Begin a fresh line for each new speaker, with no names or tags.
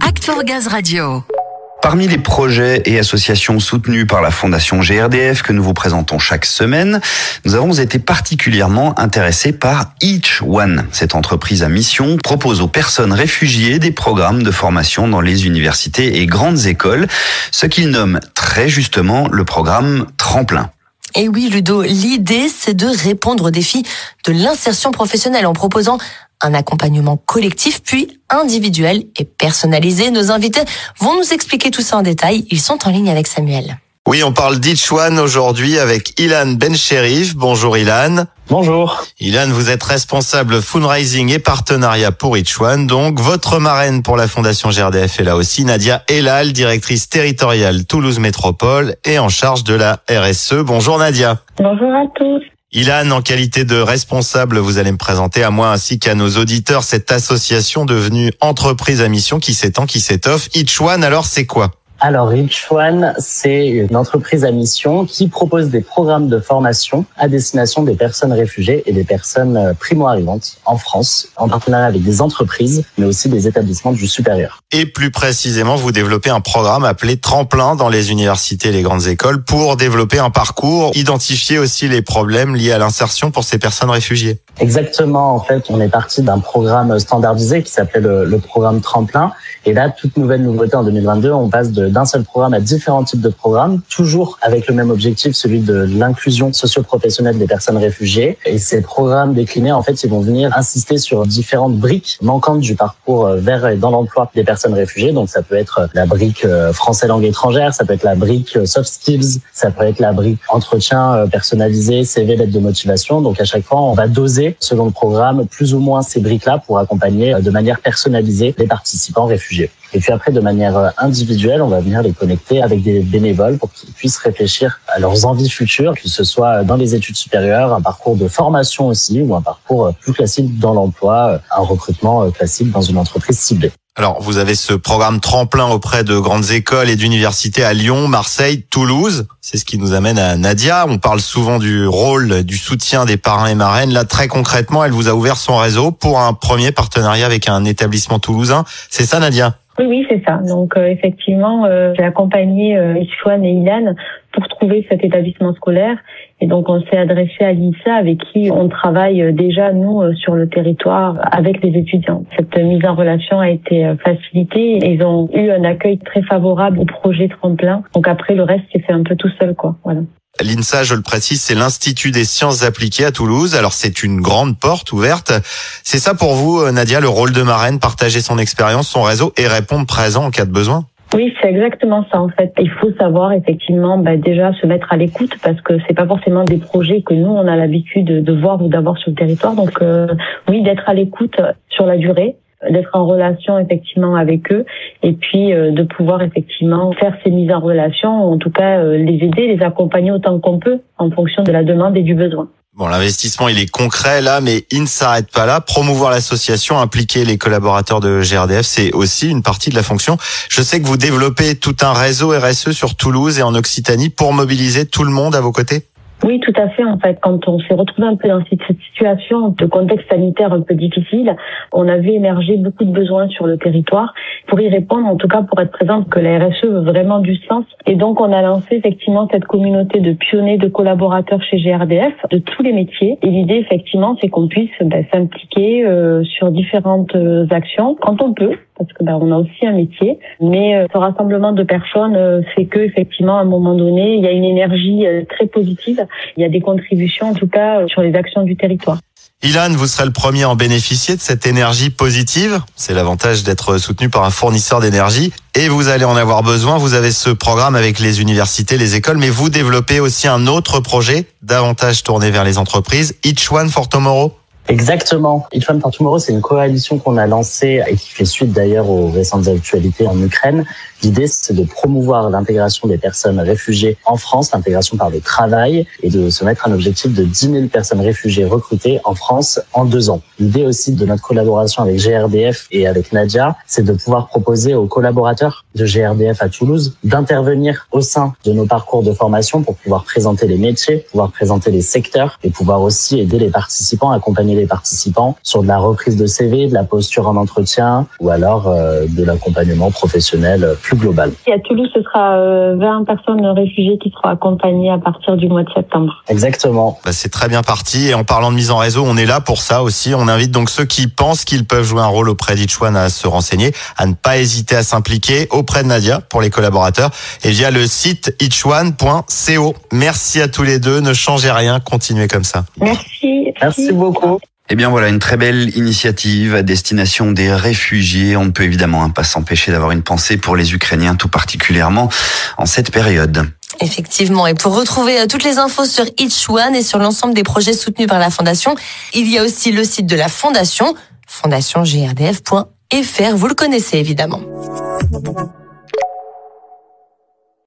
Act for Gaz Radio.
Parmi les projets et associations soutenus par la Fondation GRDF que nous vous présentons chaque semaine, nous avons été particulièrement intéressés par Each One. Cette entreprise à mission propose aux personnes réfugiées des programmes de formation dans les universités et grandes écoles, ce qu'ils nomment très justement le programme Tremplin.
Et oui, Ludo, l'idée, c'est de répondre aux défis de l'insertion professionnelle en proposant un accompagnement collectif puis individuel et personnalisé. Nos invités vont nous expliquer tout ça en détail. Ils sont en ligne avec Samuel.
Oui, on parle d'Itchwan aujourd'hui avec Ilan Bencherif. Bonjour Ilan.
Bonjour.
Ilan, vous êtes responsable fundraising et partenariat pour Itchwan. Donc, votre marraine pour la Fondation GRDF est là aussi. Nadia Elal, directrice territoriale Toulouse Métropole et en charge de la RSE. Bonjour Nadia.
Bonjour à tous.
Ilan, en qualité de responsable, vous allez me présenter à moi ainsi qu'à nos auditeurs cette association devenue entreprise à mission qui s'étend, qui s'étoffe. Each One, alors c'est quoi?
Alors, Rich One, c'est une entreprise à mission qui propose des programmes de formation à destination des personnes réfugiées et des personnes euh, primo-arrivantes en France, en partenariat avec des entreprises, mais aussi des établissements du supérieur.
Et plus précisément, vous développez un programme appelé Tremplin dans les universités et les grandes écoles pour développer un parcours, identifier aussi les problèmes liés à l'insertion pour ces personnes réfugiées.
Exactement. En fait, on est parti d'un programme standardisé qui s'appelle le, le programme Tremplin. Et là, toute nouvelle nouveauté en 2022, on passe de d'un seul programme à différents types de programmes, toujours avec le même objectif, celui de l'inclusion socio-professionnelle des personnes réfugiées. Et ces programmes déclinés, en fait, ils vont venir insister sur différentes briques manquantes du parcours euh, vers et dans l'emploi des personnes réfugiées. Donc, ça peut être la brique euh, français langue étrangère, ça peut être la brique euh, soft skills, ça peut être la brique entretien personnalisé, CV, lettre de motivation. Donc, à chaque fois, on va doser, selon le programme, plus ou moins ces briques-là pour accompagner de manière personnalisée les participants réfugiés. Et puis après, de manière individuelle, on va venir les connecter avec des bénévoles pour qu'ils puissent réfléchir à leurs envies futures, que ce soit dans les études supérieures, un parcours de formation aussi, ou un parcours plus classique dans l'emploi, un recrutement classique dans une entreprise ciblée.
Alors, vous avez ce programme tremplin auprès de grandes écoles et d'universités à Lyon, Marseille, Toulouse. C'est ce qui nous amène à Nadia. On parle souvent du rôle, du soutien des parrains et marraines. Là, très concrètement, elle vous a ouvert son réseau pour un premier partenariat avec un établissement toulousain. C'est ça, Nadia?
Oui, oui, c'est ça. Donc euh, effectivement, euh, j'ai accompagné euh, et Ilan pour trouver cet établissement scolaire. Et donc on s'est adressé à l'INSA avec qui on travaille euh, déjà nous euh, sur le territoire avec les étudiants. Cette mise en relation a été facilitée. Ils ont eu un accueil très favorable au projet tremplin. Donc après le reste c'est fait un peu tout seul quoi. Voilà.
L'INSA, je le précise, c'est l'Institut des sciences appliquées à Toulouse. Alors c'est une grande porte ouverte. C'est ça pour vous, euh, Nadia, le rôle de marraine, partager son expérience, son réseau et répondre présent en cas de besoin?
Oui, c'est exactement ça en fait. Il faut savoir effectivement bah, déjà se mettre à l'écoute parce que c'est pas forcément des projets que nous on a l'habitude de voir ou d'avoir sur le territoire. Donc euh, oui, d'être à l'écoute sur la durée, d'être en relation effectivement avec eux et puis euh, de pouvoir effectivement faire ces mises en relation, en tout cas euh, les aider, les accompagner autant qu'on peut en fonction de la demande et du besoin.
Bon, l'investissement, il est concret là, mais il ne s'arrête pas là. Promouvoir l'association, impliquer les collaborateurs de GRDF, c'est aussi une partie de la fonction. Je sais que vous développez tout un réseau RSE sur Toulouse et en Occitanie pour mobiliser tout le monde à vos côtés.
Oui, tout à fait. En fait, quand on s'est retrouvé un peu dans cette situation de contexte sanitaire un peu difficile, on a vu émerger beaucoup de besoins sur le territoire. Pour y répondre, en tout cas pour être présente, que la RSE veut vraiment du sens. Et donc, on a lancé effectivement cette communauté de pionniers, de collaborateurs chez GRDF, de tous les métiers. Et l'idée, effectivement, c'est qu'on puisse ben, s'impliquer euh, sur différentes euh, actions quand on peut parce que ben, on a aussi un métier. Mais euh, ce rassemblement de personnes euh, fait que effectivement à un moment donné, il y a une énergie euh, très positive. Il y a des contributions en tout cas sur les actions du territoire.
Ilan, vous serez le premier à en bénéficier de cette énergie positive. C'est l'avantage d'être soutenu par un fournisseur d'énergie. Et vous allez en avoir besoin. Vous avez ce programme avec les universités, les écoles, mais vous développez aussi un autre projet, davantage tourné vers les entreprises, Each One for Tomorrow.
Exactement. Each One for Tomorrow, c'est une coalition qu'on a lancée et qui fait suite d'ailleurs aux récentes actualités en Ukraine. L'idée, c'est de promouvoir l'intégration des personnes réfugiées en France, l'intégration par le travail, et de se mettre un objectif de 10 000 personnes réfugiées recrutées en France en deux ans. L'idée aussi de notre collaboration avec GRDF et avec Nadia, c'est de pouvoir proposer aux collaborateurs de GRDF à Toulouse d'intervenir au sein de nos parcours de formation pour pouvoir présenter les métiers, pouvoir présenter les secteurs et pouvoir aussi aider les participants accompagner les participants sur de la reprise de CV, de la posture en entretien ou alors euh, de l'accompagnement professionnel plus.
Et à Toulouse, ce sera 20 personnes réfugiées qui seront accompagnées à partir du mois de septembre.
Exactement.
Bah, c'est très bien parti. Et en parlant de mise en réseau, on est là pour ça aussi. On invite donc ceux qui pensent qu'ils peuvent jouer un rôle auprès d'Itchwan à se renseigner, à ne pas hésiter à s'impliquer auprès de Nadia pour les collaborateurs et via le site itchwan.co. Merci à tous les deux. Ne changez rien. Continuez comme ça.
Merci.
Merci beaucoup.
Eh bien voilà, une très belle initiative à destination des réfugiés. On ne peut évidemment hein, pas s'empêcher d'avoir une pensée pour les Ukrainiens, tout particulièrement en cette période.
Effectivement, et pour retrouver euh, toutes les infos sur Each One et sur l'ensemble des projets soutenus par la Fondation, il y a aussi le site de la Fondation, fondationgrdf.fr, vous le connaissez évidemment.